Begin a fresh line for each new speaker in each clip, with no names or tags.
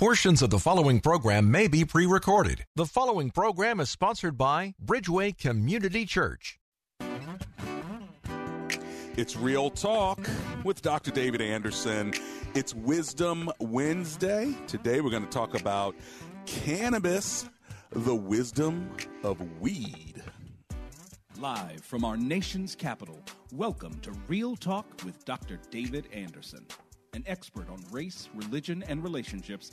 Portions of the following program may be pre recorded. The following program is sponsored by Bridgeway Community Church.
It's Real Talk with Dr. David Anderson. It's Wisdom Wednesday. Today we're going to talk about cannabis, the wisdom of weed.
Live from our nation's capital, welcome to Real Talk with Dr. David Anderson. An expert on race, religion, and relationships,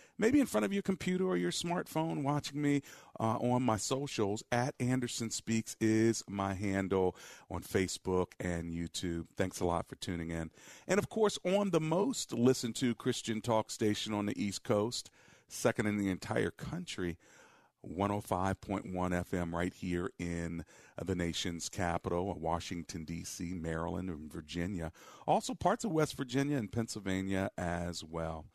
maybe in front of your computer or your smartphone watching me uh, on my socials at Anderson Speaks is my handle on Facebook and YouTube. Thanks a lot for tuning in. And of course, on the most listened to Christian talk station on the East Coast, second in the entire country. 105.1 FM right here in the nation's capital, Washington, D.C., Maryland, and Virginia. Also, parts of West Virginia and Pennsylvania as well.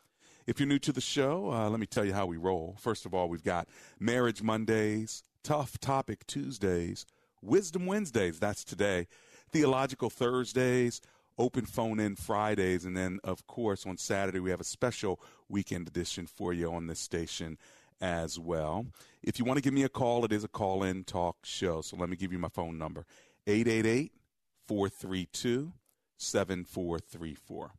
If you're new to the show, uh, let me tell you how we roll. First of all, we've got Marriage Mondays, Tough Topic Tuesdays, Wisdom Wednesdays, that's today, Theological Thursdays, Open Phone In Fridays, and then, of course, on Saturday, we have a special weekend edition for you on this station as well. If you want to give me a call, it is a call in talk show. So let me give you my phone number 888 432 7434.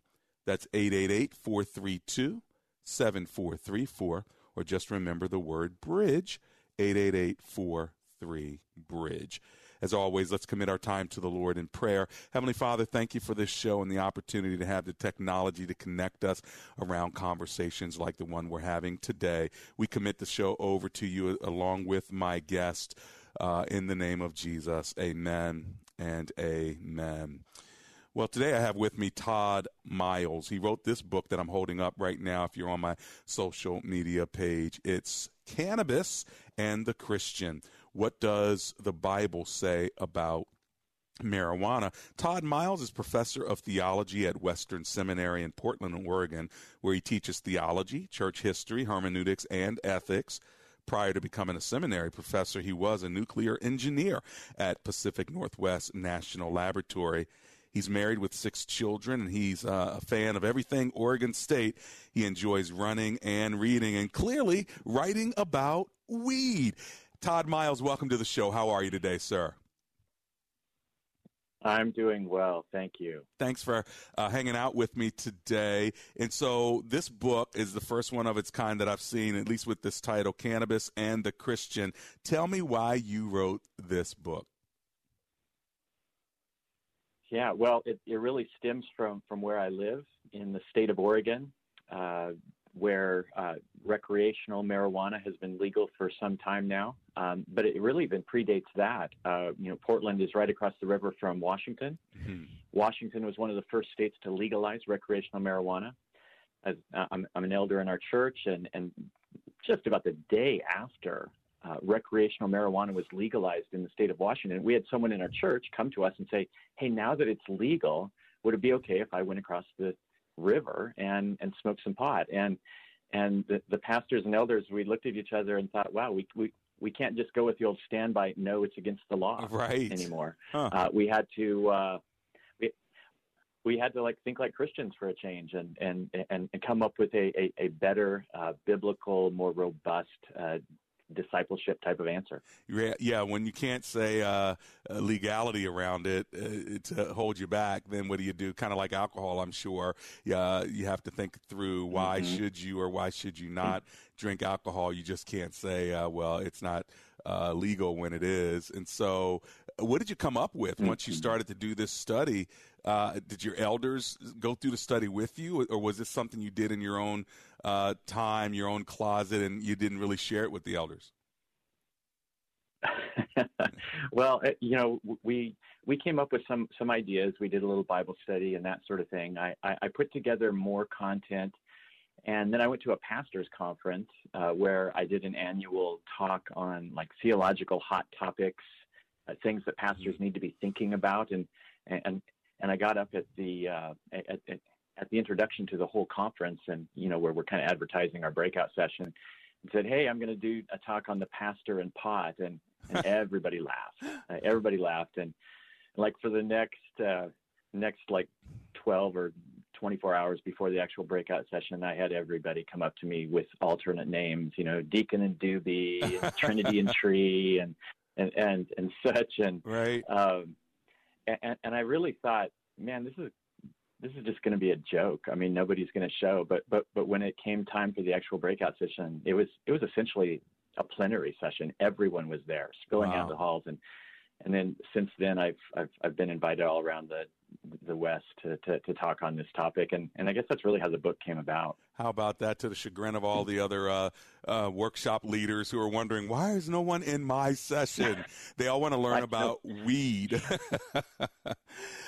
That's 888 432 7434. Or just remember the word bridge 888 43 bridge. As always, let's commit our time to the Lord in prayer. Heavenly Father, thank you for this show and the opportunity to have the technology to connect us around conversations like the one we're having today. We commit the show over to you along with my guest uh, in the name of Jesus. Amen and amen. Well, today I have with me Todd Miles. He wrote this book that I'm holding up right now if you're on my social media page. It's Cannabis and the Christian. What does the Bible say about marijuana. Todd Miles is professor of theology at Western Seminary in Portland, Oregon, where he teaches theology, church history, hermeneutics, and ethics. Prior to becoming a seminary professor, he was a nuclear engineer at Pacific Northwest National Laboratory. He's married with six children, and he's uh, a fan of everything Oregon State. He enjoys running and reading, and clearly writing about weed. Todd Miles, welcome to the show. How are you today, sir?
I'm doing well. Thank you.
Thanks for uh, hanging out with me today. And so, this book is the first one of its kind that I've seen, at least with this title Cannabis and the Christian. Tell me why you wrote this book.
Yeah, well, it, it really stems from, from where I live in the state of Oregon. Uh, where uh, recreational marijuana has been legal for some time now, um, but it really even predates that. Uh, you know, Portland is right across the river from Washington. Mm-hmm. Washington was one of the first states to legalize recreational marijuana. As, uh, I'm, I'm, an elder in our church, and, and just about the day after uh, recreational marijuana was legalized in the state of Washington, we had someone in our church come to us and say, "Hey, now that it's legal, would it be okay if I went across the river and and smoked some pot and and the, the pastors and elders we looked at each other and thought wow we we we can't just go with the old standby no it's against the law
right.
anymore
huh.
uh, we had to uh, we, we had to like think like Christians for a change and and and, and come up with a a, a better uh, biblical more robust uh, discipleship type of answer.
Yeah, when you can't say uh, legality around it uh, to hold you back, then what do you do? Kind of like alcohol, I'm sure. Yeah, you have to think through why mm-hmm. should you or why should you not drink alcohol. You just can't say, uh, well, it's not uh, legal when it is. And so, what did you come up with once you mm-hmm. started to do this study? Uh, did your elders go through the study with you, or was this something you did in your own uh, time, your own closet, and you didn't really share it with the elders?
well, uh, you know, we we came up with some some ideas. We did a little Bible study and that sort of thing. I, I, I put together more content, and then I went to a pastors conference uh, where I did an annual talk on like theological hot topics, uh, things that pastors mm-hmm. need to be thinking about, and and and I got up at the uh, at, at, at the introduction to the whole conference, and you know where we're kind of advertising our breakout session, and said, "Hey, I'm going to do a talk on the pastor and pot," and, and everybody laughed. Uh, everybody laughed, and like for the next uh, next like 12 or 24 hours before the actual breakout session, I had everybody come up to me with alternate names, you know, Deacon and Doobie, and Trinity and Tree, and and and and such, and
right.
Um, and, and I really thought, man, this is this is just going to be a joke. I mean, nobody's going to show. But but but when it came time for the actual breakout session, it was it was essentially a plenary session. Everyone was there, spilling wow. out the halls, and and then since then, I've I've I've been invited all around the the West to, to, to talk on this topic, and and I guess that's really how the book came about.
How about that? To the chagrin of all the other uh, uh, workshop leaders who are wondering why is no one in my session? they all want to learn about weed.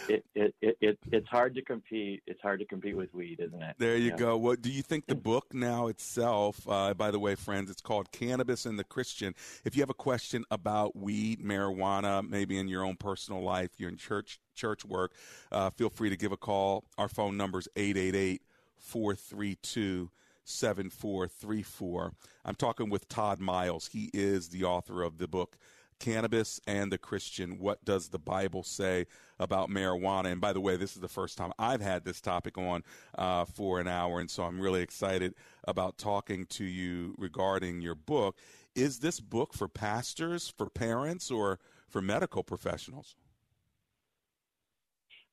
it, it, it, it, it's hard to compete. It's hard to compete with weed, isn't it?
There you yeah. go. What do you think the book now itself? Uh, by the way, friends, it's called Cannabis and the Christian. If you have a question about weed, marijuana, maybe in your own personal life, you're in church church work, uh, feel free to give a call. Our phone number is 888 432 7434. I'm talking with Todd Miles. He is the author of the book Cannabis and the Christian. What does the Bible say about marijuana? And by the way, this is the first time I've had this topic on uh, for an hour, and so I'm really excited about talking to you regarding your book. Is this book for pastors, for parents, or for medical professionals?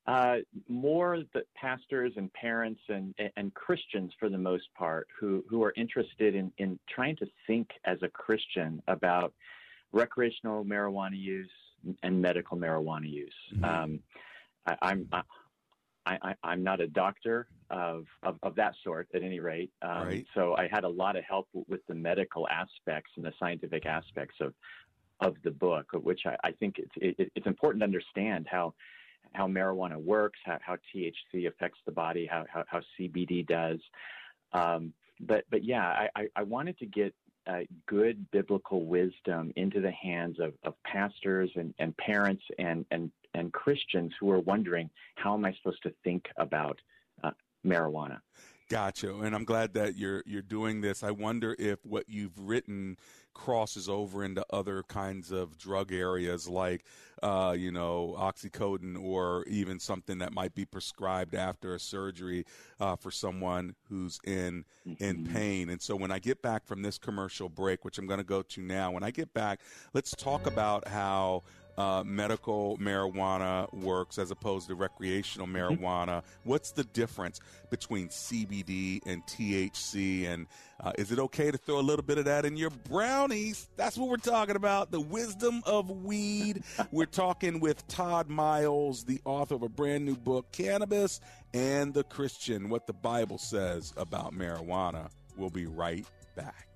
Uh, more the pastors and parents and, and Christians for the most part who, who are interested in, in trying to think as a Christian about recreational marijuana use and medical marijuana use. Mm-hmm. Um, I, I'm I, am not a doctor of, of, of, that sort at any rate. Um, right. So I had a lot of help with the medical aspects and the scientific aspects of of the book, which I, I think it's it, it's important to understand how how marijuana works, how, how THC affects the body, how, how, how CBD does. Um, but but yeah, I, I wanted to get uh, good biblical wisdom into the hands of, of pastors and, and parents and, and, and Christians who are wondering how am I supposed to think about uh, marijuana.
Gotcha, and I'm glad that you're you're doing this. I wonder if what you've written crosses over into other kinds of drug areas like, uh, you know, oxycodone or even something that might be prescribed after a surgery uh, for someone who's in mm-hmm. in pain. And so when I get back from this commercial break, which I'm going to go to now, when I get back, let's talk about how uh, medical marijuana works as opposed to recreational mm-hmm. marijuana. What's the difference between CBD and THC? And uh, is it okay to throw a little bit of that in your brownies? That's what we're talking about the wisdom of weed. we're talking with Todd Miles, the author of a brand new book, Cannabis and the Christian What the Bible Says About Marijuana. We'll be right back.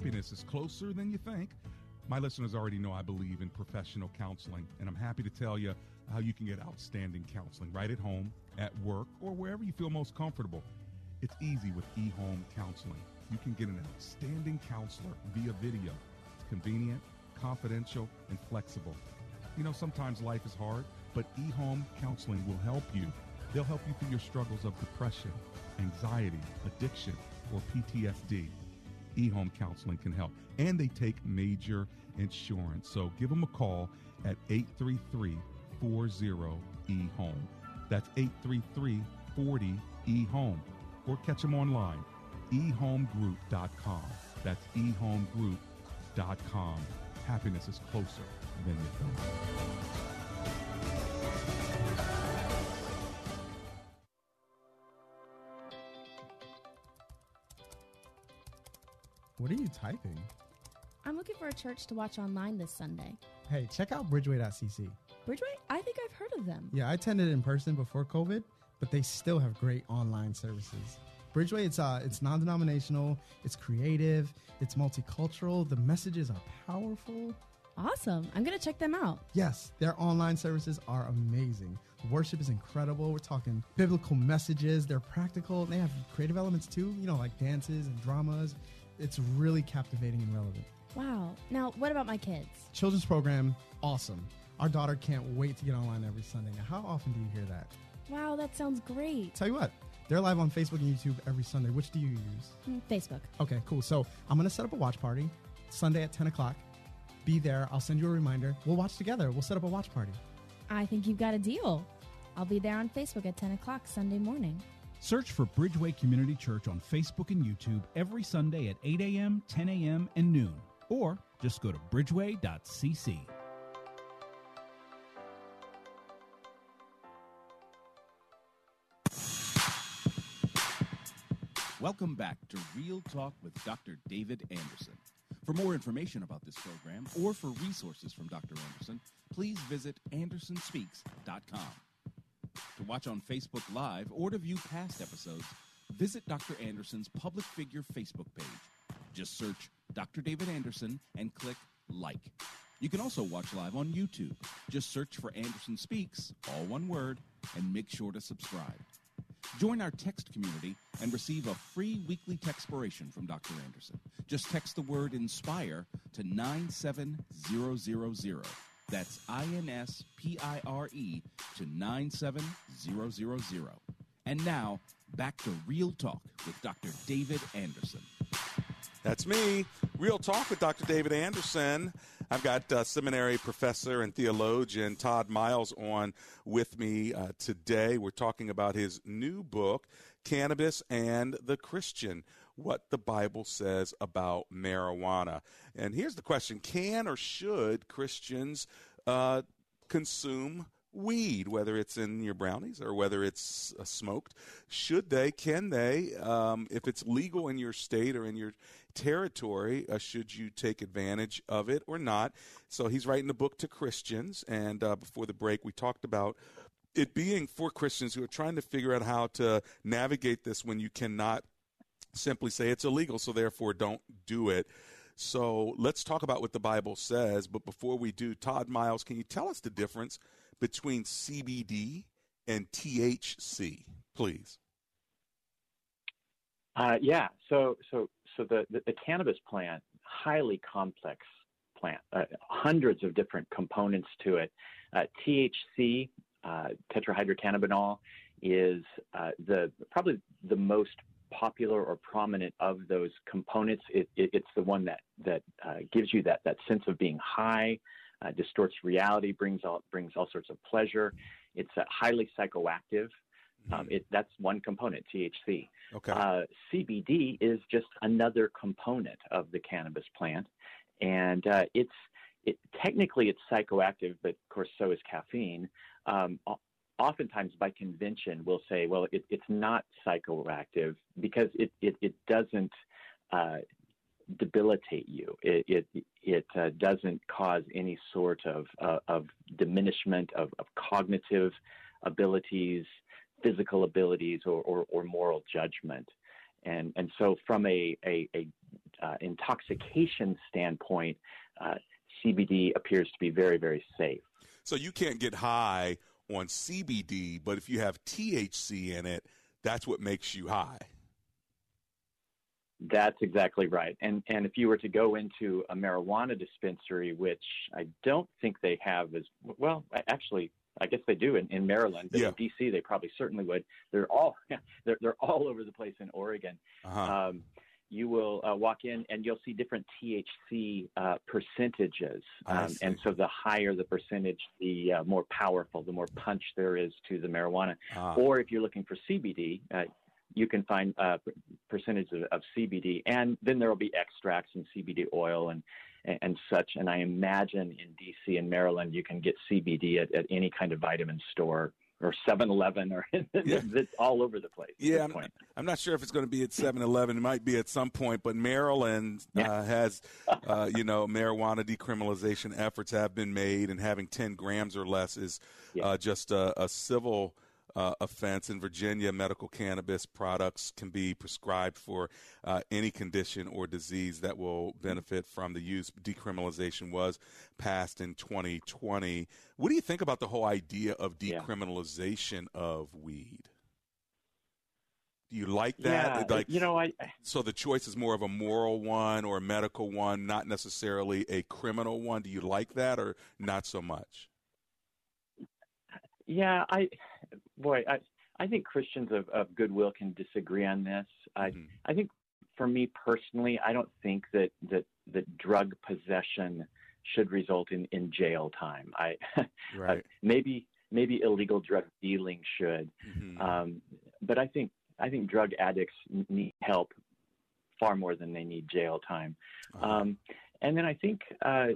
happiness is closer than you think. My listeners already know I believe in professional counseling, and I'm happy to tell you how you can get outstanding counseling right at home, at work, or wherever you feel most comfortable. It's easy with eHome Counseling. You can get an outstanding counselor via video. It's convenient, confidential, and flexible. You know, sometimes life is hard, but eHome Counseling will help you. They'll help you through your struggles of depression, anxiety, addiction, or PTSD. eHome Counseling can help. And they take major insurance. So give them a call at 833 40 eHome. That's 833 40 eHome. Or catch them online, ehomegroup.com. That's ehomegroup.com. Happiness is closer than you think.
What are you typing?
I'm looking for a church to watch online this Sunday.
Hey, check out bridgeway.cc.
Bridgeway? I think I've heard of them.
Yeah, I attended in person before COVID, but they still have great online services. Bridgeway, it's uh, it's non-denominational, it's creative, it's multicultural. The messages are powerful.
Awesome. I'm going to check them out.
Yes, their online services are amazing. Worship is incredible. We're talking biblical messages. They're practical. They have creative elements too, you know, like dances and dramas. It's really captivating and relevant.
Wow. Now, what about my kids?
Children's program, awesome. Our daughter can't wait to get online every Sunday. Now, how often do you hear that?
Wow, that sounds great.
Tell you what, they're live on Facebook and YouTube every Sunday. Which do you use?
Mm, Facebook.
Okay, cool. So I'm going to set up a watch party Sunday at 10 o'clock. Be there. I'll send you a reminder. We'll watch together. We'll set up a watch party.
I think you've got a deal. I'll be there on Facebook at 10 o'clock Sunday morning.
Search for Bridgeway Community Church on Facebook and YouTube every Sunday at 8 a.m., 10 a.m., and noon. Or just go to bridgeway.cc. Welcome back to Real Talk with Dr. David Anderson. For more information about this program or for resources from Dr. Anderson, please visit andersonspeaks.com. To watch on Facebook Live or to view past episodes, visit Dr. Anderson's public figure Facebook page. Just search Dr. David Anderson and click like. You can also watch live on YouTube. Just search for Anderson Speaks, all one word, and make sure to subscribe. Join our text community and receive a free weekly textpiration from Dr. Anderson. Just text the word INSPIRE to 97000. That's I N S P I R E to 97000. And now, back to Real Talk with Dr. David Anderson.
That's me. Real Talk with Dr. David Anderson. I've got uh, seminary professor and theologian Todd Miles on with me uh, today. We're talking about his new book, Cannabis and the Christian What the Bible Says About Marijuana. And here's the question Can or should Christians uh, consume? weed, whether it's in your brownies or whether it's uh, smoked. Should they, can they, um, if it's legal in your state or in your territory, uh, should you take advantage of it or not? So he's writing a book to Christians. And uh, before the break, we talked about it being for Christians who are trying to figure out how to navigate this when you cannot simply say it's illegal, so therefore don't do it. So let's talk about what the Bible says. But before we do, Todd Miles, can you tell us the difference between CBD and THC, please?
Uh, yeah. So so so the, the, the cannabis plant highly complex plant, uh, hundreds of different components to it. Uh, THC, uh, tetrahydrocannabinol, is uh, the probably the most popular or prominent of those components. It, it, it's the one that that uh, gives you that that sense of being high, uh, distorts reality, brings all brings all sorts of pleasure. It's uh, highly psychoactive. Mm-hmm. Um, it, that's one component, THC.
Okay.
Uh, CBD is just another component of the cannabis plant, and uh, it's it, technically it's psychoactive, but of course so is caffeine. Um, oftentimes, by convention, we'll say, well, it, it's not psychoactive because it it, it doesn't uh, debilitate you. It it, it uh, doesn't cause any sort of uh, of diminishment of, of cognitive abilities, physical abilities, or, or, or moral judgment. And and so from a, a, a uh, intoxication standpoint, uh, CBD appears to be very, very safe.
So you can't get high on CBD, but if you have THC in it, that's what makes you high.
That's exactly right. And and if you were to go into a marijuana dispensary, which I don't think they have as well, actually, I guess they do in, in Maryland. But
Yeah.
in DC, they probably certainly would. They're all they're they're all over the place in Oregon.
Uh-huh.
Um, you will uh, walk in and you'll see different THC uh, percentages, um, and so the higher the percentage, the uh, more powerful, the more punch there is to the marijuana.
Ah.
Or if you're looking for CBD, uh, you can find uh, percentage of, of CBD, and then there will be extracts and CBD oil and and, and such. And I imagine in DC and Maryland, you can get CBD at, at any kind of vitamin store or 7-Eleven, or it's all over the place. at
Yeah, I'm. I'm not sure if it's going to be at 7-Eleven. It might be at some point, but Maryland uh, has, uh, you know, marijuana decriminalization efforts have been made, and having 10 grams or less is uh, just a, a civil uh, offense. In Virginia, medical cannabis products can be prescribed for uh, any condition or disease that will benefit from the use. Decriminalization was passed in 2020. What do you think about the whole idea of decriminalization of weed? Do you like that?
Yeah,
like,
you know, I
so the choice is more of a moral one or a medical one, not necessarily a criminal one. Do you like that or not so much?
Yeah, I, boy, I, I think Christians of, of goodwill can disagree on this. I,
Mm-hmm.
I think for me personally, I don't think that that that drug possession should result in in jail time. I,
Right.
maybe maybe illegal drug dealing should,
Mm-hmm.
um, but I think I think drug addicts need help far more than they need jail time. Um, and then I think uh,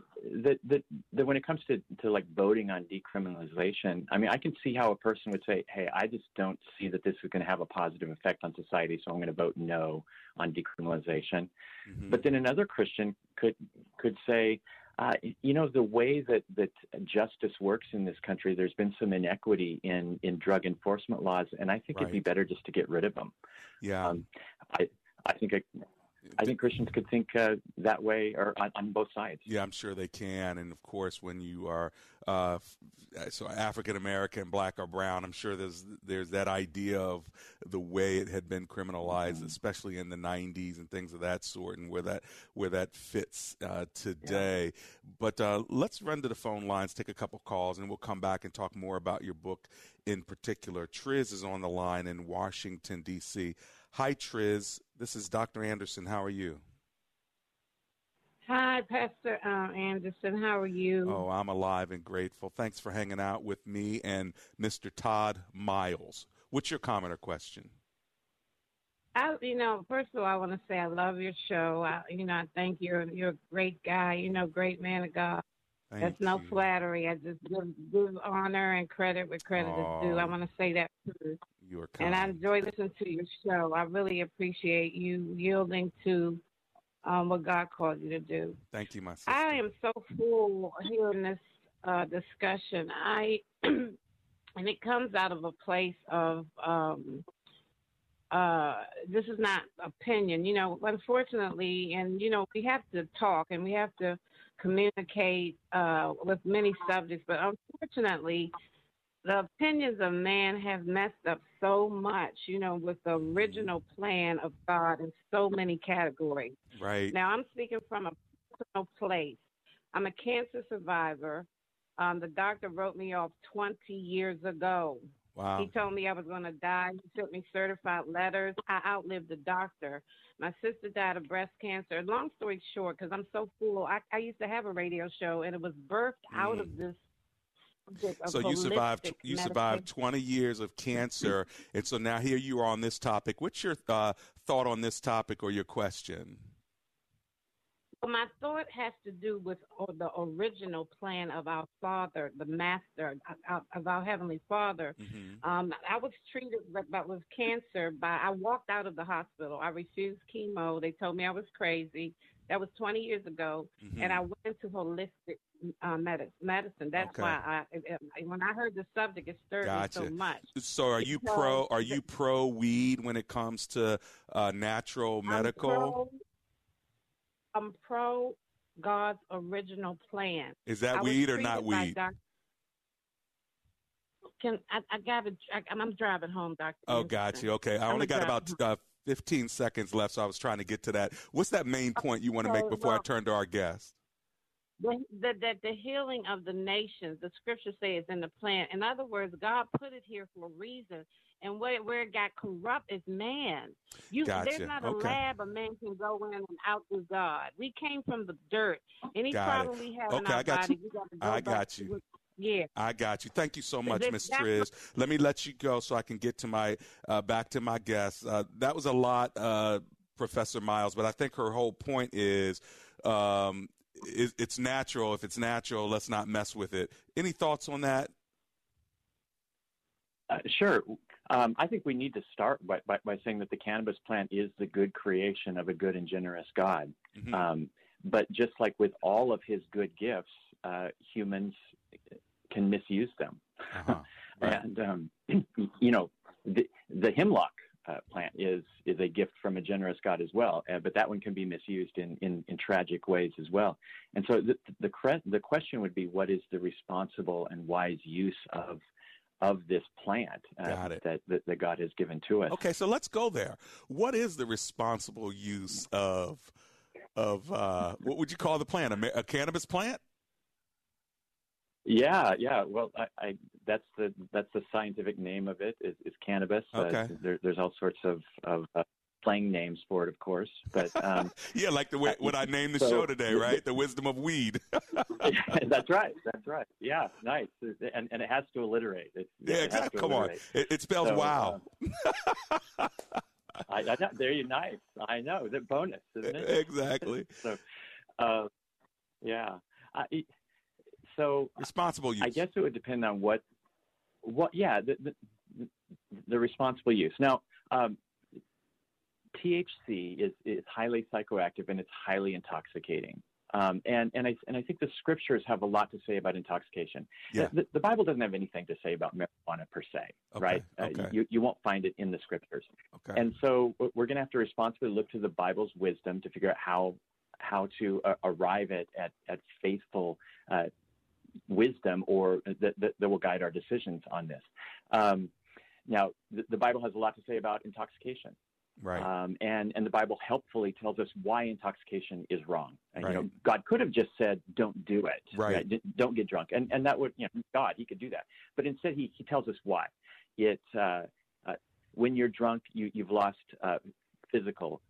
that, that that when it comes to, to like voting on decriminalization, I mean, I can see how a person would say, "Hey, I just don't see that this is going to have a positive effect on society, so I'm going to vote no on decriminalization."
Mm-hmm.
But then another Christian could could say, uh, you know, the way that, that justice works in this country, there's been some inequity in, in drug enforcement laws, and I think it'd be better just to get rid of them.
Yeah.
Um, I, I think I, I think Christians could think uh, that way, or on, on both sides.
Yeah, I'm sure they can. And of course, when you are uh, so African American, black or brown, I'm sure there's there's that idea of the way it had been criminalized, especially in the 90s and things of that sort, and where that where that fits uh, today. But uh, let's run to the phone lines, take a couple calls, and we'll come back and talk more about your book in particular. Triz is on the line in Washington D.C. Hi, Triz. This is Dr. Anderson. How are you?
Hi, Pastor uh, Anderson. How are you?
Oh, I'm alive and grateful. Thanks for hanging out with me and Mr. Todd Miles. What's your comment or question?
I, you know, first of all, I want to say I love your show. I, you know, I think you're you're a great guy. You know, great man of God.
Thank
That's no flattery. I just give, give honor and credit where credit is due. I want to say that too.
You are kind.
And I enjoy listening to your show. I really appreciate you yielding to um, what God called you to do.
Thank you, my sister.
I am so full hearing this uh, discussion. I and it comes out of a place of um, uh, this is not opinion. You know, unfortunately, and you know, we have to talk and we have to communicate uh, with many subjects, but unfortunately, the opinions of man have messed up so much. You know, with the original plan of God in so many categories.
Right.
Now, I'm speaking from a personal place. I'm a cancer survivor. Um, the doctor wrote me off 20 years ago.
Wow.
He told me I was going to die. He sent me certified letters. I outlived the doctor. My sister died of breast cancer. Long story short, because I'm so full, I, I used to have a radio show, and it was birthed out of this.
So you survived. You
medicine.
survived 20 years of cancer, and so now here you are on this topic. What's your uh, thought on this topic or your question?
Well, my thought has to do with uh, the original plan of our Father, the Master uh, of our Heavenly Father.
Mm-hmm.
Um, I was treated with, but with cancer by. I walked out of the hospital. I refused chemo. They told me I was crazy. That was 20 years ago,
Mhm.
and I went into holistic uh, medicine. Medicine. That's
Okay.
why I, when I heard the subject, it stirred
Gotcha.
me so much.
So are you
Because
pro? Are you pro weed when it comes to uh, natural medical?
pro- I'm pro God's original plan.
Is that
I
weed or not weed?
Doc- Can I, I gotta? I, I'm driving home, Doctor.
Oh, got you. Okay, I
I'm
only got about uh, 15 seconds left, so I was trying to get to that. What's that main point you want to make before I turn to our guest?
the, the, the, the healing of the nations, the scripture says in the plan. In other words, God put it here for a reason. And where, where it got corrupt is man. You,
Gotcha.
There's not a
Okay.
lab a man can go in and outdo God. We came from the dirt. Any
Got it.
problem we have in
Okay,
our
I got
body,
you.
we got to go
I got you.
It. Yeah.
I got you. Thank you so much, Miss Triz. Let me let you go so I can get to my uh, back to my guest. Uh, that was a lot, uh, Professor Miles, but I think her whole point is. Um, it, it's natural. If it's natural, let's not mess with it. Any thoughts on that?
Uh, sure. Um, I think we need to start by, by, by saying that the cannabis plant is the good creation of a good and generous God.
Mm-hmm.
Um, but just like with all of his good gifts, uh, humans can misuse them.
Uh-huh.
And, um, you know, the, the hemlock uh, plant is, is a gift from a generous God as well, uh, but that one can be misused in, in, in tragic ways as well. And so the, the, cre- the question would be what is the responsible and wise use of of this plant uh. That, that that God has given to us.
Okay, so let's go there. What is the responsible use of of uh, what would you call the plant? A, a cannabis plant?
Yeah, yeah. Well, I, I that's the that's the scientific name of it is, is cannabis.
Okay.
Uh, there, there's all sorts of of uh, slang names for it, of course. But um,
Yeah, like the way what I named the
So-
show today, right? The wisdom of weed.
that's right. That's right. Yeah, nice. And and it has to alliterate. It,
Yeah,
it
exactly. Come on. It, it spells
So,
wow.
I, I know, there you nice. I know. The bonus, isn't it?
Exactly.
so, uh, yeah. I, so
responsible use.
I guess it would depend on what, what. Yeah, the the, the responsible use. Now, um, THC is is highly psychoactive and it's highly intoxicating. Um, and and I and I think the scriptures have a lot to say about intoxication.
Yeah.
The, the Bible doesn't have anything to say about marijuana per se,
Okay,
right?
okay.
Uh, you you won't find it in the scriptures.
Okay.
And so we're going to have to responsibly look to the Bible's wisdom to figure out how how to uh, arrive at at, at faithful uh, wisdom or that, that that will guide our decisions on this. Um, now, the, the Bible has a lot to say about intoxication.
Right.
Um, and and the Bible helpfully tells us why intoxication is wrong. And, You know,
Right.
God could have just said, "Don't do it."
Right.
D- Don't get drunk, and and that would you know God He could do that. But instead, He He tells us why. It uh, uh, when you're drunk, you you've lost uh, physical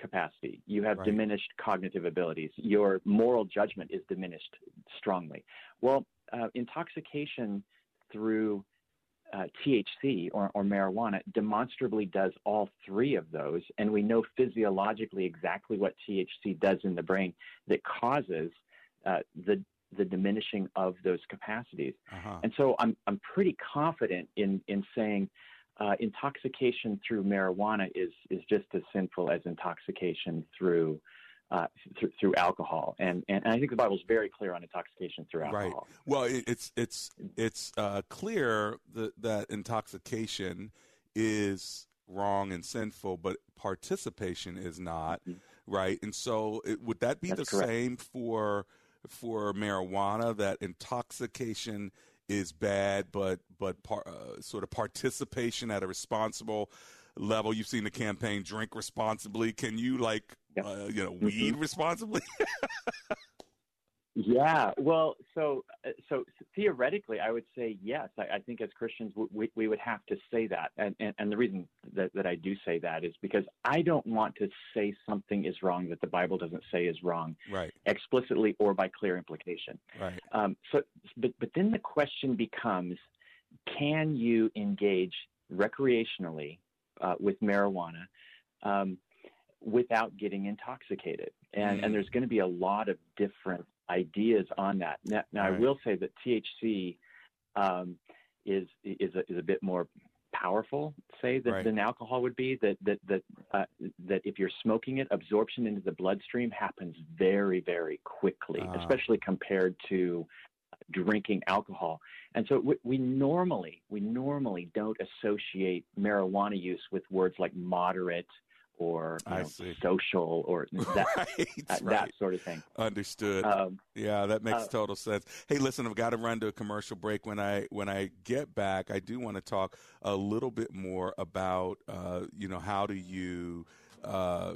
capacity. You have
Right.
diminished cognitive abilities. Your moral judgment is diminished strongly. Well, uh, intoxication through uh, THC or, or marijuana demonstrably does all three of those, and we know physiologically exactly what THC does in the brain that causes uh, the the diminishing of those capacities.
Uh-huh.
And so I'm I'm pretty confident in in saying uh, intoxication through marijuana is is just as sinful as intoxication through. Uh, through, through alcohol, and, and I think the Bible is very clear on intoxication through alcohol.
Right. Well, it, it's it's it's uh, clear that, that intoxication is wrong and sinful, but participation is not, right? And so, it, would that be
Mm-hmm. That's
the
correct.
same for for marijuana? That intoxication is bad, but but par, uh, sort of participation at a responsible level. You've seen the campaign "Drink Responsibly." Can you like uh, you know weed
Mm-hmm.
responsibly?
Yeah, well, so uh, so theoretically, I would say yes. I, I think as Christians, we we would have to say that, and and, and the reason that, that I do say that is because I don't want to say something is wrong that the Bible doesn't say is wrong,
right.
explicitly or by clear implication.
Right.
Um, so, but but then the question becomes, can you engage recreationally uh, with marijuana? Um, without getting intoxicated. And,
Mm.
and there's going to be a lot of different ideas on that. Now, now I will say that THC um, is is a, is a bit more powerful, say, than,
Right.
than alcohol would be. That that that uh, that if you're smoking it, absorption into the bloodstream happens very very quickly,
Ah.
especially compared to drinking alcohol. And so we, we normally we normally don't associate marijuana use with words like moderate or know, social or that
right,
that,
right.
that sort of thing.
Understood.
Um,
yeah, that makes
uh,
total sense. Hey, listen, I've got to run to a commercial break. When I when I get back, I do want to talk a little bit more about uh, you know how do you uh,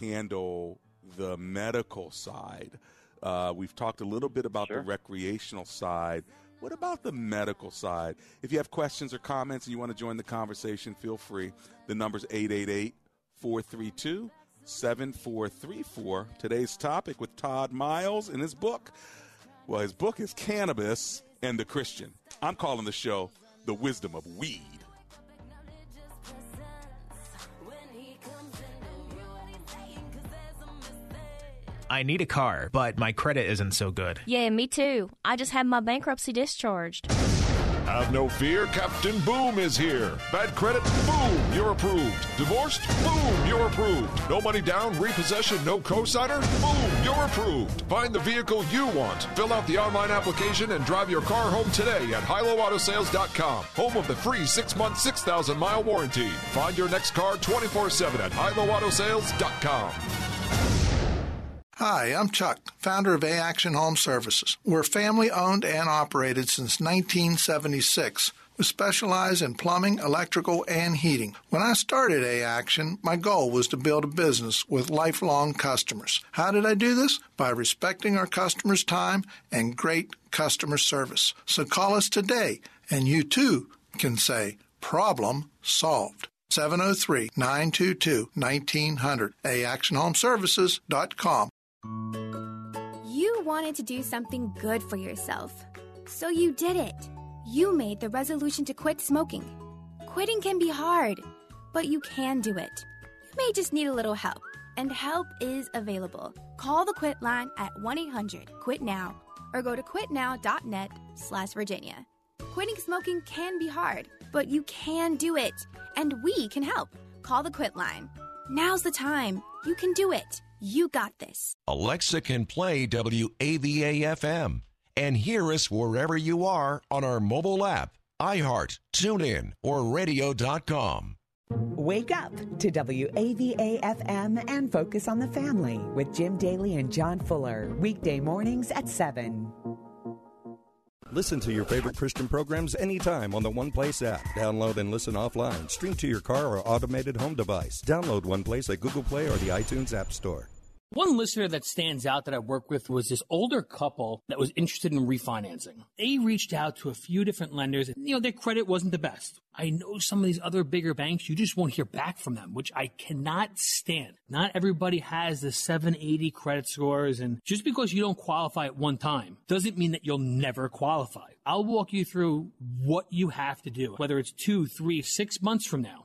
handle the medical side. Uh, we've talked a little bit about
Sure.
the recreational side. What about the medical side? If you have questions or comments and you want to join the conversation, feel free. The number's 888 432 7434. Today's topic with Todd Miles in his book. Well, his book is Cannabis and the Christian. I'm calling the show The Wisdom of Weed.
I need a car, but my credit isn't so good.
Yeah, me too. I just had my bankruptcy discharged.
Have no fear, Captain Boom is here. Bad credit? Boom, you're approved. Divorced? Boom, you're approved. No money down, repossession, no cosigner? Boom, you're approved. Find the vehicle you want. Fill out the online application and drive your car home today at highlowAutosales.com. Home of the free six month, 6,000 mile warranty. Find your next car 24 7 at highlowAutosales.com.
Hi, I'm Chuck, founder of A Action Home Services. We're family owned and operated since 1976. We specialize in plumbing, electrical, and heating. When I started A Action, my goal was to build a business with lifelong customers. How did I do this? By respecting our customers' time and great customer service. So call us today, and you too can say, Problem solved. 703 922 1900. AActionHomeservices.com.
You wanted to do something good for yourself. So you did it. You made the resolution to quit smoking. Quitting can be hard, but you can do it. You may just need a little help, and help is available. Call the Quit line at 1-800-QUIT-NOW or go to quitnow.net slash Virginia. Quitting smoking can be hard, but you can do it, and we can help. Call the Quit line. Now's the time. You can do it. You got this.
Alexa can play WAVA FM and hear us wherever you are on our mobile app, iHeart, TuneIn, or radio.com.
Wake up to WAVA FM and focus on the family with Jim Daly and John Fuller, weekday mornings at 7.
Listen to your favorite Christian programs anytime on the One Place app. Download and listen offline. Stream to your car or automated home device. Download One Place at Google Play or the iTunes App Store.
One listener that stands out that I worked with was this older couple that was interested in refinancing. They reached out to a few different lenders, and you know, their credit wasn't the best. I know some of these other bigger banks, you just won't hear back from them, which I cannot stand. Not everybody has the 780 credit scores, and just because you don't qualify at one time doesn't mean that you'll never qualify. I'll walk you through what you have to do, whether it's two, three, six months from now.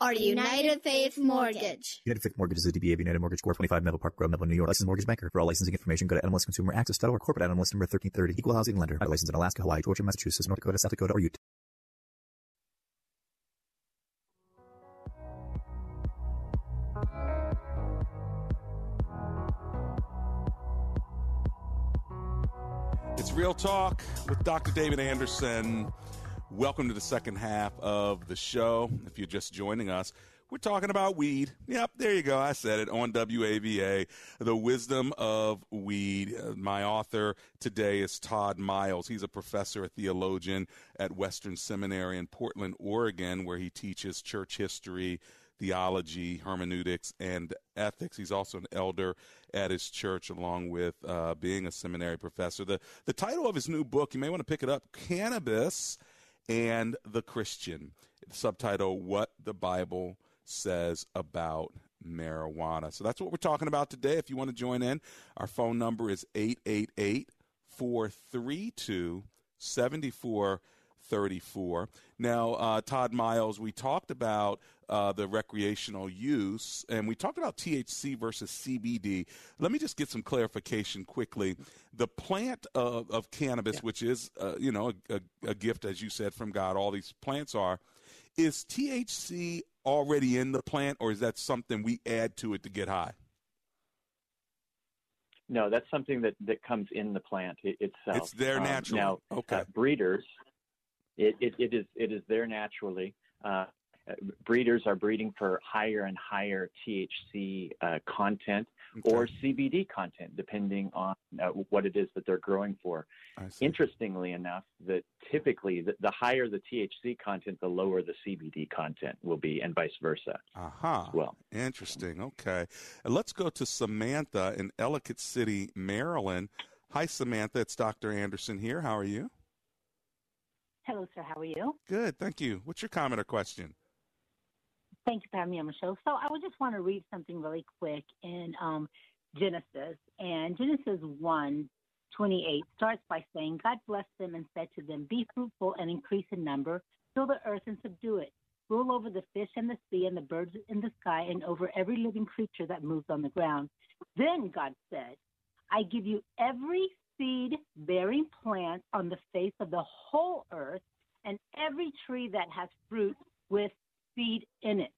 are United Faith Mortgage.
United Faith Mortgage is a DBA of United Mortgage Corp. 25 Melville Park Road, Melville, New York. Licensed mortgage banker. For all licensing information, go to NMLSConsumerAccess.org. Corporate NMLS number 1330. Equal housing lender. Licensed in Alaska, Hawaii, Georgia, Massachusetts, North Dakota, South Dakota, or Utah.
It's Real Talk with Dr. David Anderson. Welcome to the second half of the show. If you're just joining us, we're talking about weed. Yep, there you go. I said it on WAVA. The wisdom of weed. Uh, my author today is Todd Miles. He's a professor, a theologian at Western Seminary in Portland, Oregon, where he teaches church history, theology, hermeneutics, and ethics. He's also an elder at his church, along with uh, being a seminary professor. The the title of his new book, you may want to pick it up, Cannabis and the Christian. Subtitle: What the Bible Says About Marijuana. So that's what we're talking about today. If you want to join in, our phone number is 888 432 74 34. Now, uh, Todd Miles, we talked about uh, the recreational use, and we talked about THC versus CBD. Let me just get some clarification quickly. The plant of, of cannabis, yeah. which is, uh, you know, a, a, a gift, as you said, from God, all these plants are, is THC already in the plant, or is that something we add to it to get high?
No, that's something that, that comes in the plant itself.
It's there um, naturally.
Now,
okay.
Uh, breeders, it, it, it is it is there naturally. Uh, breeders are breeding for higher and higher THC uh, content okay. or CBD content, depending on uh, what it is that they're growing for. Interestingly enough, that typically the, the, higher the THC content, the lower the CBD content will be, and vice versa.
Aha.
Uh-huh. Well,
interesting. Okay, and let's go to Samantha in Ellicott City, Maryland. Hi, Samantha. It's Dr. Anderson here. How are you?
Hello, sir. How are you?
Good, thank you. What's your comment or question?
Thank you for having me on the show. So I would just want to read something really quick in um, Genesis. And Genesis 1 28 starts by saying, God blessed them and said to them, Be fruitful and increase in number, fill the earth and subdue it. Rule over the fish and the sea and the birds in the sky and over every living creature that moves on the ground. Then God said, I give you every seed bearing plant on the face of the whole earth and every tree that has fruit with seed in it.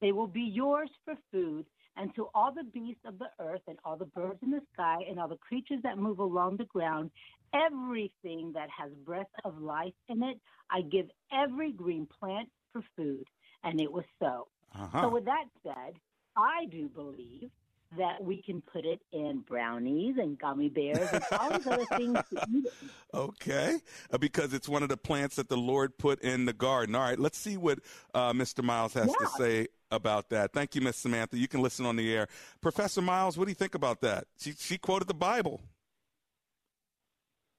They will be yours for food, and to all the beasts of the earth, and all the birds in the sky, and all the creatures that move along the ground, everything that has breath of life in it, I give every green plant for food. And it was so. Uh-huh. So, with that said, I do believe that we can put it in brownies and gummy bears and all these other things
Okay, uh, because it's one of the plants that the Lord put in the garden. All right, let's see what uh, Mr. Miles has yeah. to say about that. Thank you, Miss Samantha. You can listen on the air. Professor Miles, what do you think about that? She she quoted the Bible.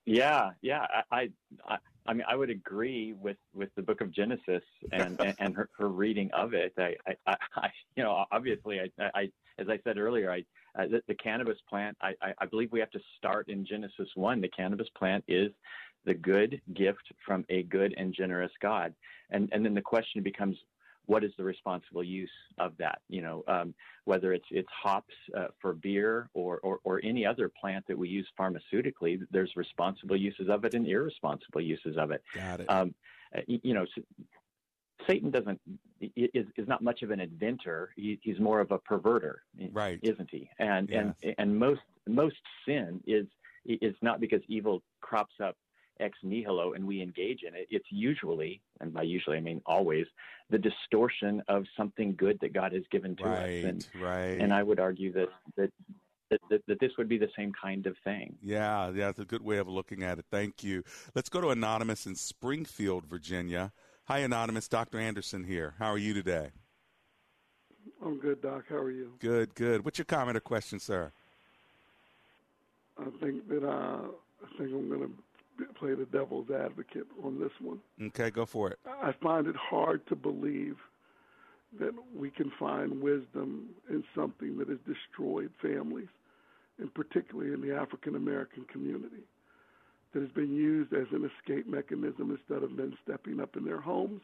Yeah, yeah. I, I, I mean, I would agree with, with the Book of Genesis and and, and her, her reading of it. I, I, I, you know, obviously, I, I, as I said earlier, I, uh, the, the cannabis plant. I, I, I believe we have to start in Genesis one. The cannabis plant is the good gift from a good and generous God, and and then the question becomes, what is the responsible use of that? You know, um, whether it's it's hops uh, for beer or, or, or any other plant that we use pharmaceutically, there's responsible uses of it and irresponsible uses of it.
Got it.
Um, uh, you know, Satan doesn't is is not much of an inventor. He, he's more of a perverter,
right?
Isn't he? And
yes.
and and most most sin is is not because evil crops up ex nihilo and we engage in it, it's usually, and by usually I mean always, the distortion of something good that God has given to
right,
us. And,
right.
and I would argue that, that that, that, that, this would be the same kind of thing.
Yeah, yeah, it's a good way of looking at it. Thank you. Let's go to Anonymous in Springfield, Virginia. Hi, Anonymous. Dr. Anderson here. How are you today?
I'm good, Doc. How are you?
Good, good. What's your comment or question, sir?
I think that uh, I think I'm going to play the devil's advocate on this one.
Okay, go for it.
I find it hard to believe that we can find wisdom in something that has destroyed families, and particularly in the African American community, that has been used as an escape mechanism instead of men stepping up in their homes.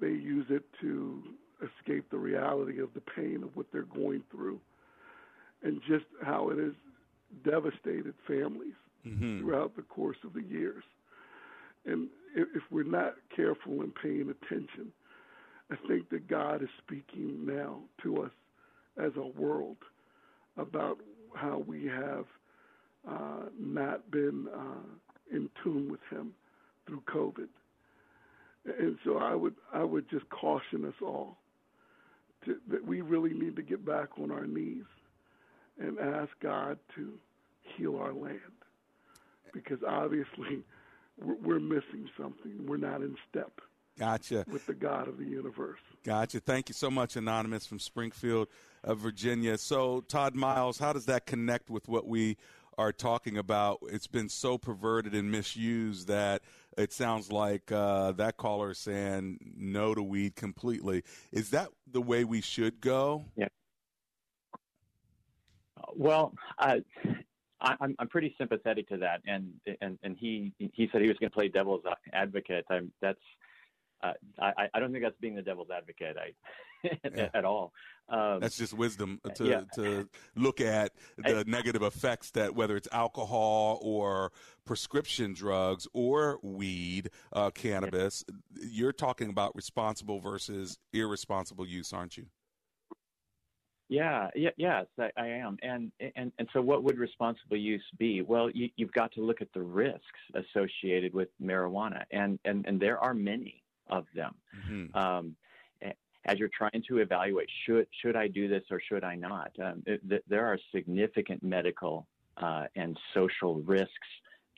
They use it to escape the reality of the pain of what they're going through and just how it has devastated families
mm-hmm.
throughout the course of the years. And if we're not careful and paying attention, I think that God is speaking now to us as a world about how we have uh, not been uh, in tune with Him through COVID. And so I would I would just caution us all to, that we really need to get back on our knees and ask God to heal our land because obviously we're missing something. We're not in step.
Gotcha.
With the God of the universe.
Gotcha. Thank you so much, Anonymous from Springfield, uh, Virginia. So, Todd Miles, how does that connect with what we are talking about? It's been so perverted and misused that it sounds like uh, that caller is saying no to weed completely. Is that the way we should go?
Yeah. Well, I, I'm I'm pretty sympathetic to that, and and and he he said he was going to play devil's advocate. I'm that's uh, I I don't think that's being the devil's advocate. I
Yeah.
at all. Um,
That's just wisdom to
yeah.
to look at the negative effects that whether it's alcohol or prescription drugs or weed, uh, cannabis. You're talking about responsible versus irresponsible use, aren't you?
Yeah, yeah, yes, I, I am. And, and and so, what would responsible use be? Well, you, you've got to look at the risks associated with marijuana, and and and there are many of them. Um, a- as you're trying to evaluate, should should I do this or should I not? Um, it, th- there are significant medical uh, and social risks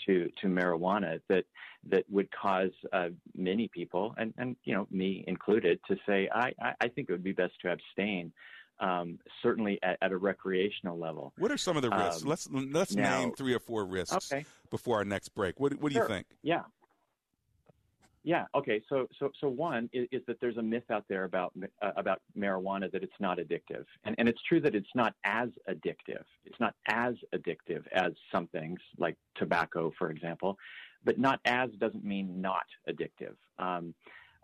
to to marijuana that that would cause uh, many people, and and you know me included, to say I I, I think it would be best to abstain. Um, certainly at, at a recreational level.
What are some of the risks?
Um,
let's let's
now-
name three or four risks
Okay.
before our next break. What what do you think?
Yeah. Yeah. Okay. So, so, so one is, is that there's a myth out there about uh, about marijuana that it's not addictive, and and it's true that it's not as addictive. It's not as addictive as some things like tobacco, for example, but not as doesn't mean not addictive. Um,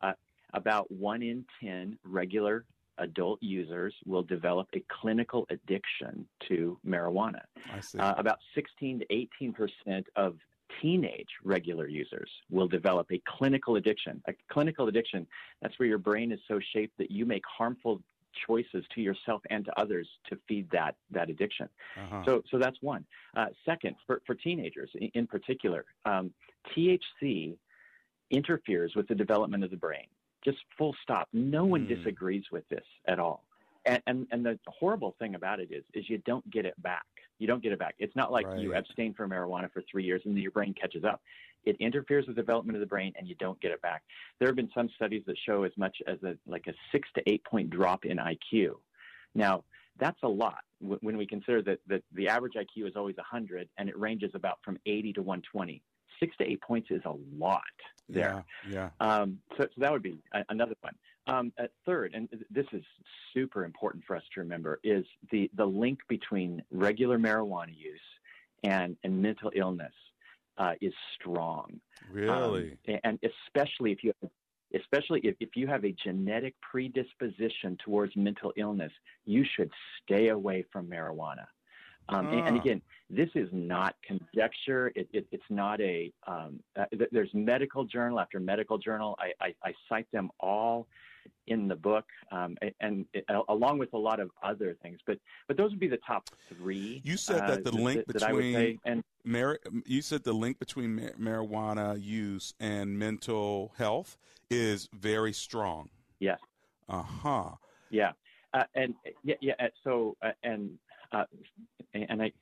uh, about one in ten regular adult users will develop a clinical addiction to marijuana.
I see.
Uh, about 16 to 18 percent of teenage regular users will develop a clinical addiction. A clinical addiction, that's where your brain is so shaped that you make harmful choices to yourself and to others to feed that that addiction.
Uh-huh.
So, so that's one. Uh, second, for, for teenagers in, in particular, um, THC interferes with the development of the brain. Just full stop. No one
Hmm.
disagrees with this at all. And, and and the horrible thing about it is is you don't get it back. You don't get it back. It's not like you abstain from marijuana for three years and then your brain catches up. It interferes with the development of the brain and you don't get it back. There have been some studies that show as much as a like a six to eight point drop in IQ. Now that's a lot when we consider that, that the average IQ is always 100 and it ranges about from 80 to 120. Six to eight points is a lot there.
Yeah.
Um, so, so that would be a, another one. Um, third, and this is super important for us to remember, is the, the link between regular marijuana use and, and mental illness uh, is strong.
Really?
Um, and especially if you especially if, if you have a genetic predisposition towards mental illness, you should stay away from marijuana. Um, and, and
Ah.
again, this is not conjecture. It, it, it's not a. Um, uh, th- there's medical journal after medical journal. I, I, I cite them all in the book, um, a- and, uh, along with a lot of other things. But but those would be the top three.
You said
uh,
that the
th-
link
that
between
say, and
mar- you said the link between mar- marijuana use and mental health is very strong.
yes.
Uh huh.
Yeah, uh, and yeah, yeah. uh, So uh, and uh, and I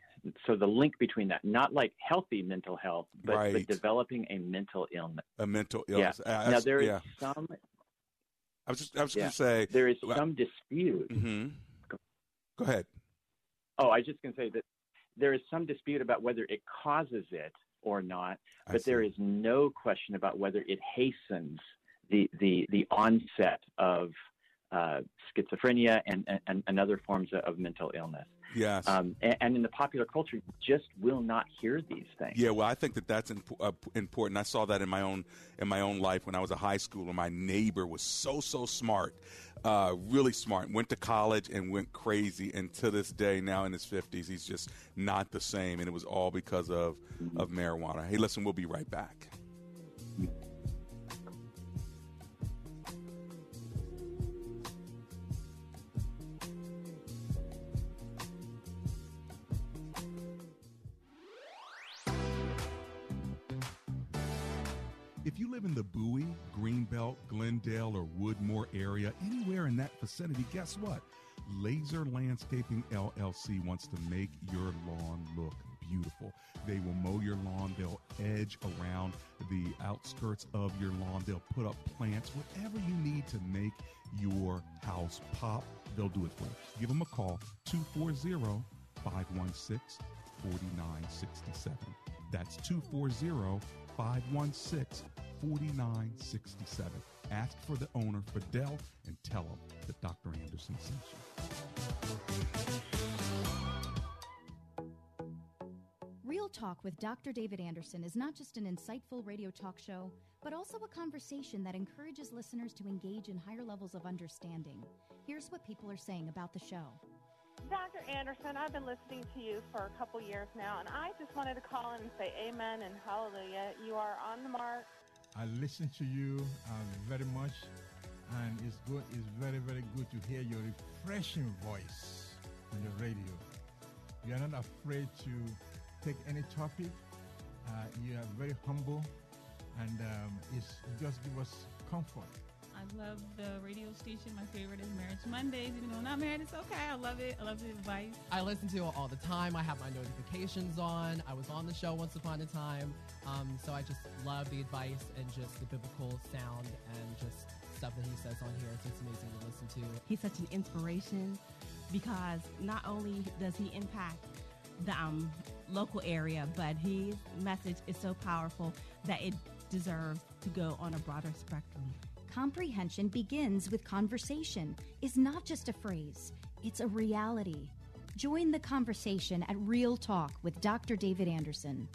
so the link between that, not like healthy mental health, but,
Right.
but developing a mental illness.
A mental
Yeah.
illness. Uh,
now there is
yeah.
some.
I was just I was
Yeah.
going to say
there is some dispute.
hmm Go ahead.
Oh, I was just going to say that there is some dispute about whether it causes it or not, but there is no question about whether it hastens the the the onset of uh, schizophrenia and, and and other forms of mental illness.
Yes.
Um, and, and in the popular culture, just will not hear these things.
Yeah, well, I think that that's imp- uh, important. I saw that in my own in my own life when I was a high schooler. My neighbor was so so smart, uh, really smart. Went to college and went crazy. And to this day, now in his fifties, he's just not the same. And it was all because of of marijuana. Hey, listen, we'll be right back.
If you live in the Bowie, Greenbelt, Glendale, or Woodmore area, anywhere in that vicinity, guess what? Laser Landscaping LLC wants to make your lawn look beautiful. They will mow your lawn, they'll edge around the outskirts of your lawn, they'll put up plants, whatever you need to make your house pop, they'll do it for you. Give them a call 240 516 4967. That's 240 516 4967. Ask for the owner, Fidel, and tell him that Dr. Anderson sent you.
Real Talk with Dr. David Anderson is not just an insightful radio talk show, but also a conversation that encourages listeners to engage in higher levels of understanding. Here's what people are saying about the show.
Dr. Anderson, I've been listening to you for a couple years now, and I just wanted to call in and say amen and hallelujah. You are on the mark.
I listen to you uh, very much, and it's good. It's very, very good to hear your refreshing voice on the radio. You are not afraid to take any topic. Uh, you are very humble, and um, it's just give us comfort.
I love the radio station. My favorite is Marriage Mondays. Even though I'm not married, it's okay. I love it. I love the advice.
I listen to it all the time. I have my notifications on. I was on the show once upon a time. Um, so I just love the advice and just the biblical sound and just stuff that he says on here. It's just amazing to listen to.
He's such an inspiration because not only does he impact the um, local area, but his message is so powerful that it deserves to go on a broader spectrum.
Comprehension begins with conversation, is not just a phrase, it's a reality. Join the conversation at Real Talk with Dr. David Anderson.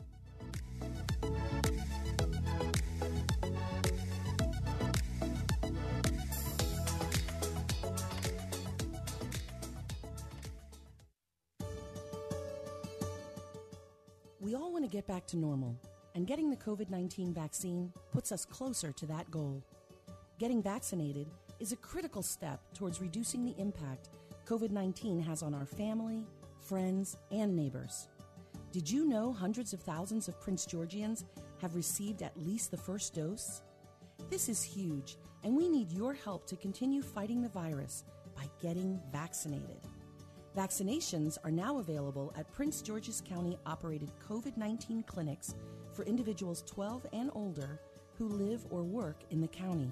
We all want to get back to normal, and getting the COVID 19 vaccine puts us closer to that goal. Getting vaccinated is a critical step towards reducing the impact COVID 19 has on our family, friends, and neighbors. Did you know hundreds of thousands of Prince Georgians have received at least the first dose? This is huge, and we need your help to continue fighting the virus by getting vaccinated. Vaccinations are now available at Prince George's County operated COVID 19 clinics for individuals 12 and older who live or work in the county.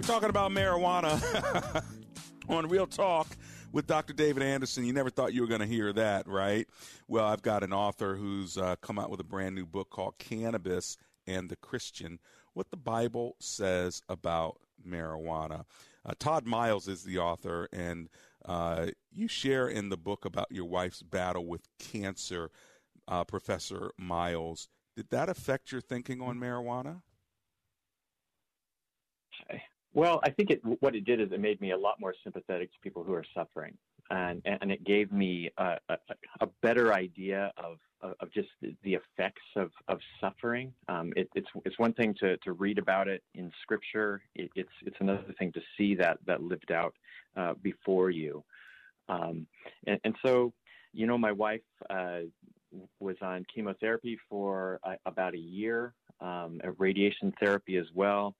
We're talking about marijuana on Real Talk with Dr. David Anderson. You never thought you were going to hear that, right? Well, I've got an author who's uh, come out with a brand new book called Cannabis and the Christian What the Bible Says About Marijuana. Uh, Todd Miles is the author, and uh, you share in the book about your wife's battle with cancer, uh, Professor Miles. Did that affect your thinking on marijuana?
Well, I think it, what it did is it made me a lot more sympathetic to people who are suffering, and and it gave me a, a, a better idea of of just the effects of of suffering. Um, it, it's it's one thing to to read about it in Scripture. It, it's it's another thing to see that that lived out uh, before you. Um, and, and so, you know, my wife uh, was on chemotherapy for uh, about a year, um, radiation therapy as well.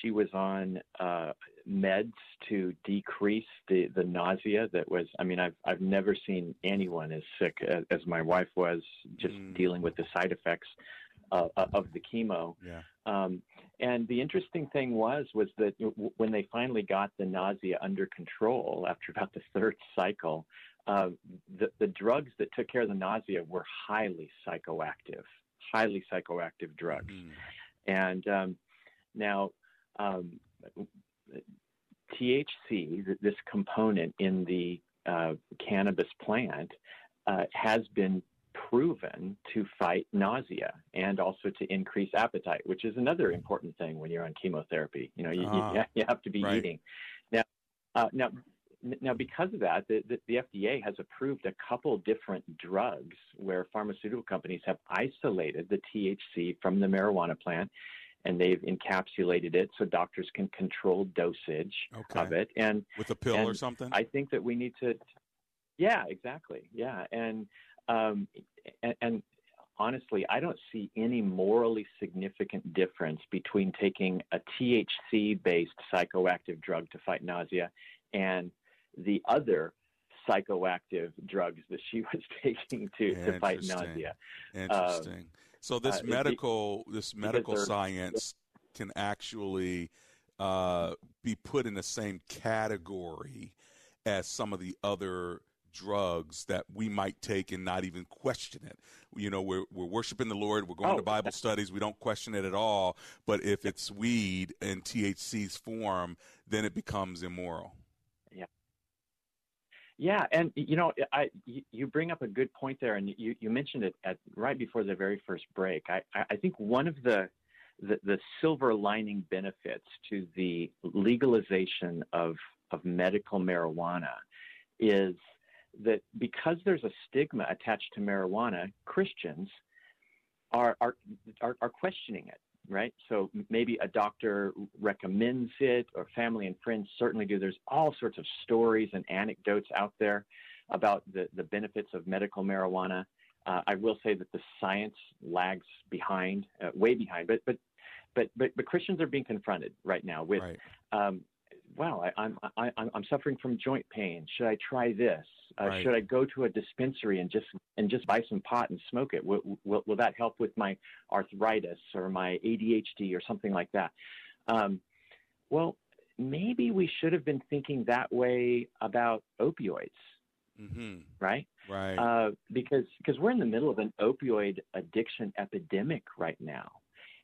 She was on uh, meds to decrease the, the nausea that was. I mean, I've I've never seen anyone as sick as, as my wife was, just mm. dealing with the side effects uh, of the chemo.
Yeah.
Um, and the interesting thing was was that w- when they finally got the nausea under control after about the third cycle, uh, the, the drugs that took care of the nausea were highly psychoactive, highly psychoactive drugs.
Mm.
And um, now, um, THC, this component in the uh, cannabis plant, uh, has been proven to fight nausea and also to increase appetite, which is another important thing when you're on chemotherapy. You know, you,
Ah,
you, you have to be
right.
eating. Now, uh, now, now, because of that, the, the, the FDA has approved a couple different drugs where pharmaceutical companies have isolated the THC from the marijuana plant, and they've encapsulated it so doctors can control dosage
Okay.
of it. And
With a pill or something?
I think that we need to. Yeah, exactly. Yeah, and um, and, and honestly, I don't see any morally significant difference between taking a THC-based psychoactive drug to fight nausea and the other psychoactive drugs that she was taking to, to fight nausea.
Interesting. Um, so this uh, medical this medical science can actually uh, be put in the same category as some of the other drugs that we might take and not even question it. You know, we're we're worshiping the Lord, we're going oh, to Bible studies, we don't question it at all. But if it's weed in THC's form, then it becomes immoral.
Yeah. And you know, I you bring up a good point there, and you, you mentioned it at right before the very first break. I I think one of the the, the silver lining benefits to the legalization of of medical marijuana is that because there's a stigma attached to marijuana, Christians are, are, are, are questioning it, right? So maybe a doctor recommends it, or family and friends certainly do. There's all sorts of stories and anecdotes out there about the, the benefits of medical marijuana. Uh, I will say that the science lags behind, uh, way behind, but, but but but but Christians are being confronted right now with, right. Um, wow, I, I'm I, am i am suffering from joint pain. Should I try this? Uh, right. Should I go to a dispensary and just and just buy some pot and smoke it? Will, will, will that help with my arthritis or my ADHD or something like that? Um, well, maybe we should have been thinking that way about opioids,
mm-hmm.
right?
Right.
Uh, because because we're in the middle of an opioid addiction epidemic right now,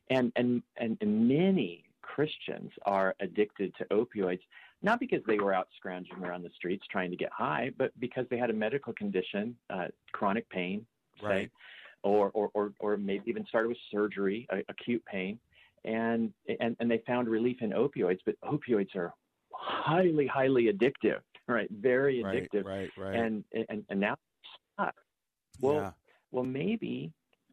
and and and, and many Christians are addicted to opioids not because they were out scrounging around the streets trying to get high, but because they had a medical condition, uh, chronic pain,
right.
or, or, or, or maybe even started with surgery, uh, acute pain, and, and, and they found relief in opioids, but opioids are highly, highly addictive, right? Very addictive.
Right, right, right.
And, and, and now, well,
yeah.
well, maybe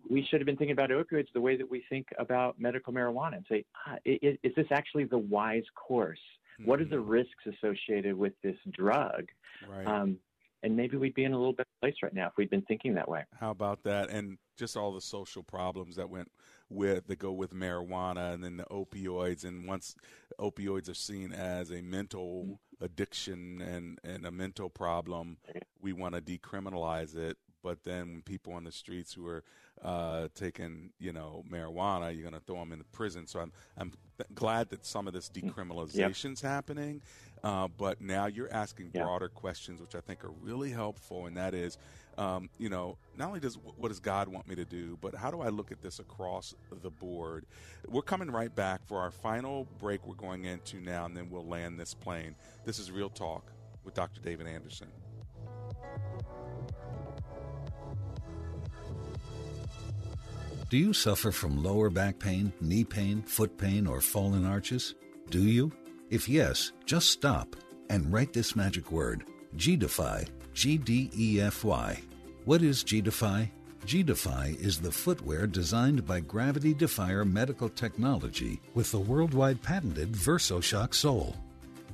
we should have been thinking about opioids the way that we think about medical marijuana and say, ah, is, is this actually the wise course? Mm-hmm. What are the mm-hmm. risks associated with this drug?
Right.
Um, and maybe we'd be in a little better place right now if we'd been thinking that way.
How about that? And just all the social problems that went with that go with marijuana, and then the opioids. And once opioids are seen as a mental addiction and and a mental problem, we want to decriminalize it. But then when people on the streets who are uh, taking, you know, marijuana, you're going to throw them in the prison. So I'm I'm th- glad that some of this mm. decriminalization's yep. happening. Uh, but now you're asking broader questions, which I think are really helpful, and that is, um, you know, not only does what does God want me to do, but how do I look at this across the board? We're coming right back for our final break. We're going into now, and then we'll land this plane. This is Real Talk with Dr. David Anderson.
Do you suffer from lower back pain, knee pain, foot pain, or fallen arches? Do you? If yes, just stop and write this magic word G-Defy, G D E F Y. What is G-Defy? G-Defy is the footwear designed by Gravity Defier Medical Technology with the worldwide patented VersoShock sole.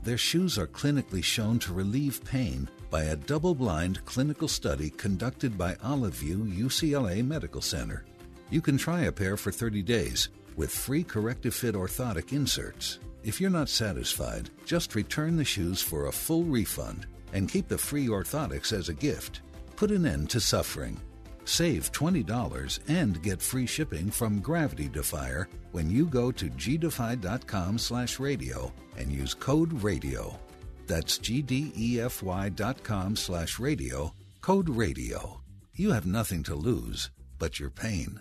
Their shoes are clinically shown to relieve pain by a double blind clinical study conducted by Olive View UCLA Medical Center. You can try a pair for 30 days with free corrective fit orthotic inserts. If you're not satisfied, just return the shoes for a full refund and keep the free orthotics as a gift. Put an end to suffering. Save $20 and get free shipping from Gravity Defier when you go to gdefy.com slash radio and use code RADIO. That's gdefy.com slash radio, code RADIO. You have nothing to lose but your pain.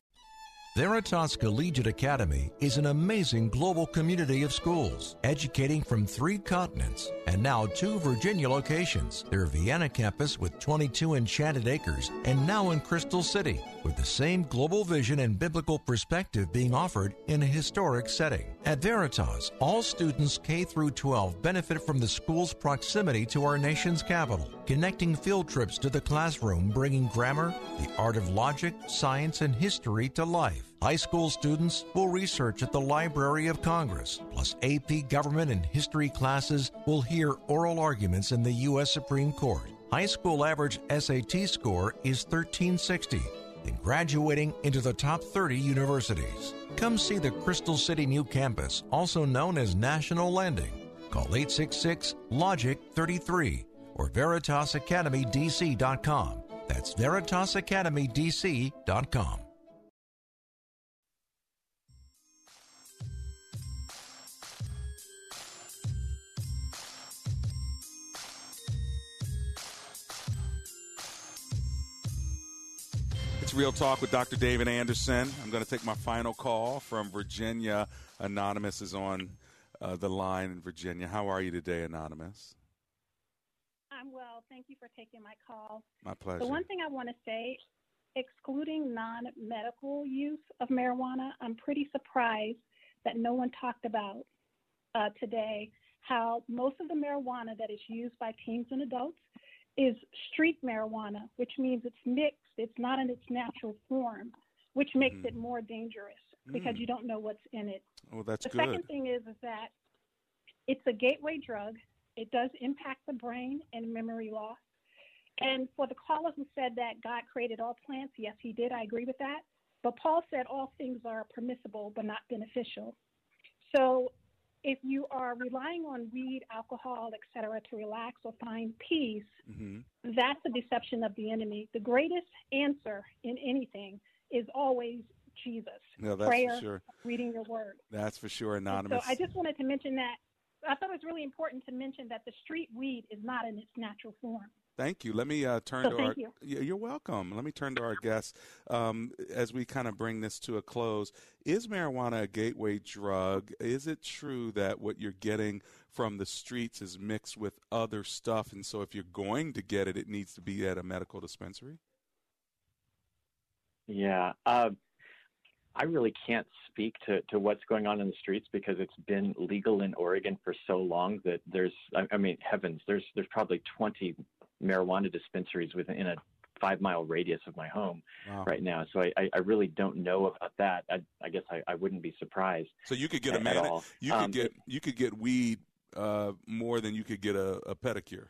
Veritas Collegiate Academy is an amazing global community of schools, educating from three continents and now two Virginia locations. Their Vienna campus with 22 enchanted acres and now in Crystal City, with the same global vision and biblical perspective being offered in a historic setting. At Veritas, all students K through 12 benefit from the school's proximity to our nation's capital, connecting field trips to the classroom, bringing grammar, the art of logic, science, and history to life. High school students will research at the Library of Congress, plus AP government and history classes will hear oral arguments in the U.S. Supreme Court. High school average SAT score is 1360 and graduating into the top 30 universities. Come see the Crystal City new campus, also known as National Landing. Call 866 Logic 33 or VeritasAcademyDC.com. That's VeritasAcademyDC.com.
It's Real Talk with Dr. David Anderson. I'm going to take my final call from Virginia. Anonymous is on uh, the line in Virginia. How are you today, Anonymous?
I'm well. Thank you for taking my call.
My pleasure.
The one thing I want to say, excluding non medical use of marijuana, I'm pretty surprised that no one talked about uh, today how most of the marijuana that is used by teens and adults is street marijuana, which means it's mixed, it's not in its natural form, which makes
Mm.
it more dangerous because
Mm.
you don't know what's in it.
Oh, that's
the
good.
second thing is, is that it's a gateway drug. It does impact the brain and memory loss. And for the caller who said that God created all plants, yes, he did. I agree with that. But Paul said all things are permissible but not beneficial. So if you are relying on weed, alcohol, etc., to relax or find peace,
hmm
that's a deception of the enemy. The greatest answer in anything is always Jesus.
No, that's for sure.
reading your word.
That's for sure,
And
Anonymous.
So I just wanted to mention that. I thought it was really important to mention that the street weed is not in its natural form.
Thank you. Let me uh, turn
So
to
thank
our.
You.
You're welcome. Let me turn to our guests um, as we kind of bring this to a close. Is marijuana a gateway drug? Is it true that what you're getting from the streets is mixed with other stuff, and so if you're going to get it, it needs to be at a medical dispensary?
Yeah. Uh, I really can't speak to, to what's going on in the streets because it's been legal in Oregon for so long that there's, I, I mean, heavens, there's there's probably 20 marijuana dispensaries within a five mile radius of my home
Wow.
right now. So I, I, I really don't know about that. I, I guess I, I wouldn't be surprised.
So you could get a man.
at all.
You could
Um,
get you could get weed uh, more than you could get a, a pedicure.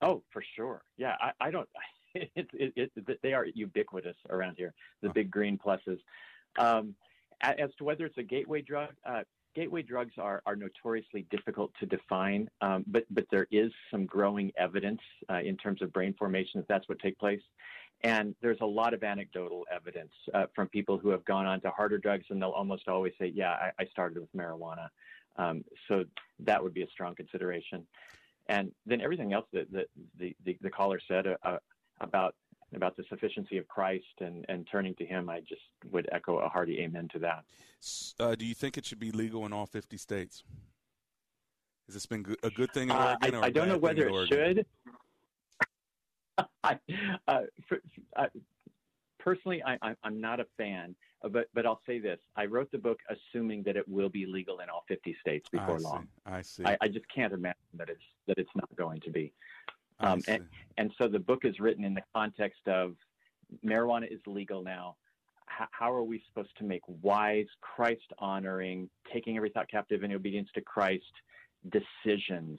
Oh, for sure. Yeah, I, I don't. It, it, it, they are ubiquitous around here. The big green pluses. Um, as to whether it's a gateway drug, uh, gateway drugs are, are notoriously difficult to define. Um, but but there is some growing evidence uh, in terms of brain formation that that's what takes place. And there's a lot of anecdotal evidence uh, from people who have gone on to harder drugs, and they'll almost always say, "Yeah, I, I started with marijuana." Um, so that would be a strong consideration. And then everything else that, that the, the, the caller said uh, about about the sufficiency of Christ and, and turning to Him, I just would echo a hearty amen to that.
Uh, do you think it should be legal in all 50 states? Has this been a good thing in
Uh,
Oregon?
I,
or a
I don't know whether it should. I, uh, for, uh, personally, I, I, I'm not a fan, uh, but but I'll say this: I wrote the book assuming that it will be legal in all 50 states before
I see.
long.
I see.
I, I just can't imagine that it's that it's not going to be. Um, and, and so the book is written in the context of marijuana is legal now. H- how are we supposed to make wise, Christ honoring, taking every thought captive in obedience to Christ decisions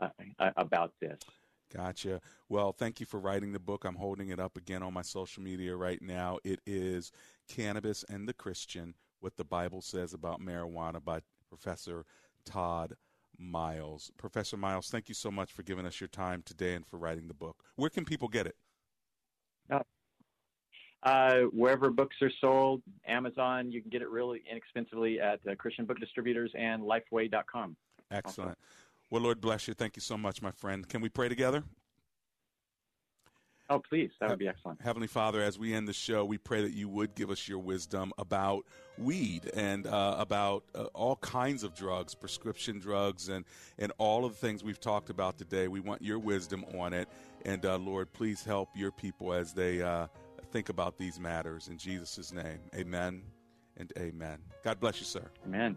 uh, about this?
Gotcha. Well, thank you for writing the book. I'm holding it up again on my social media right now. It is Cannabis and the Christian What the Bible Says About Marijuana by Professor Todd Miles. Professor Miles, thank you so much for giving us your time today and for writing the book. Where can people get it?
Uh, uh, wherever books are sold, Amazon, you can get it really inexpensively at uh, Christian Book Distributors and Lifeway.com.
Excellent. Also. Well, Lord bless you. Thank you so much, my friend. Can we pray together?
Oh, please. That would be excellent.
Heavenly Father, as we end the show, we pray that you would give us your wisdom about weed and uh, about uh, all kinds of drugs, prescription drugs, and, and all of the things we've talked about today. We want your wisdom on it. And uh, Lord, please help your people as they uh, think about these matters. In Jesus' name, amen and amen. God bless you, sir.
Amen.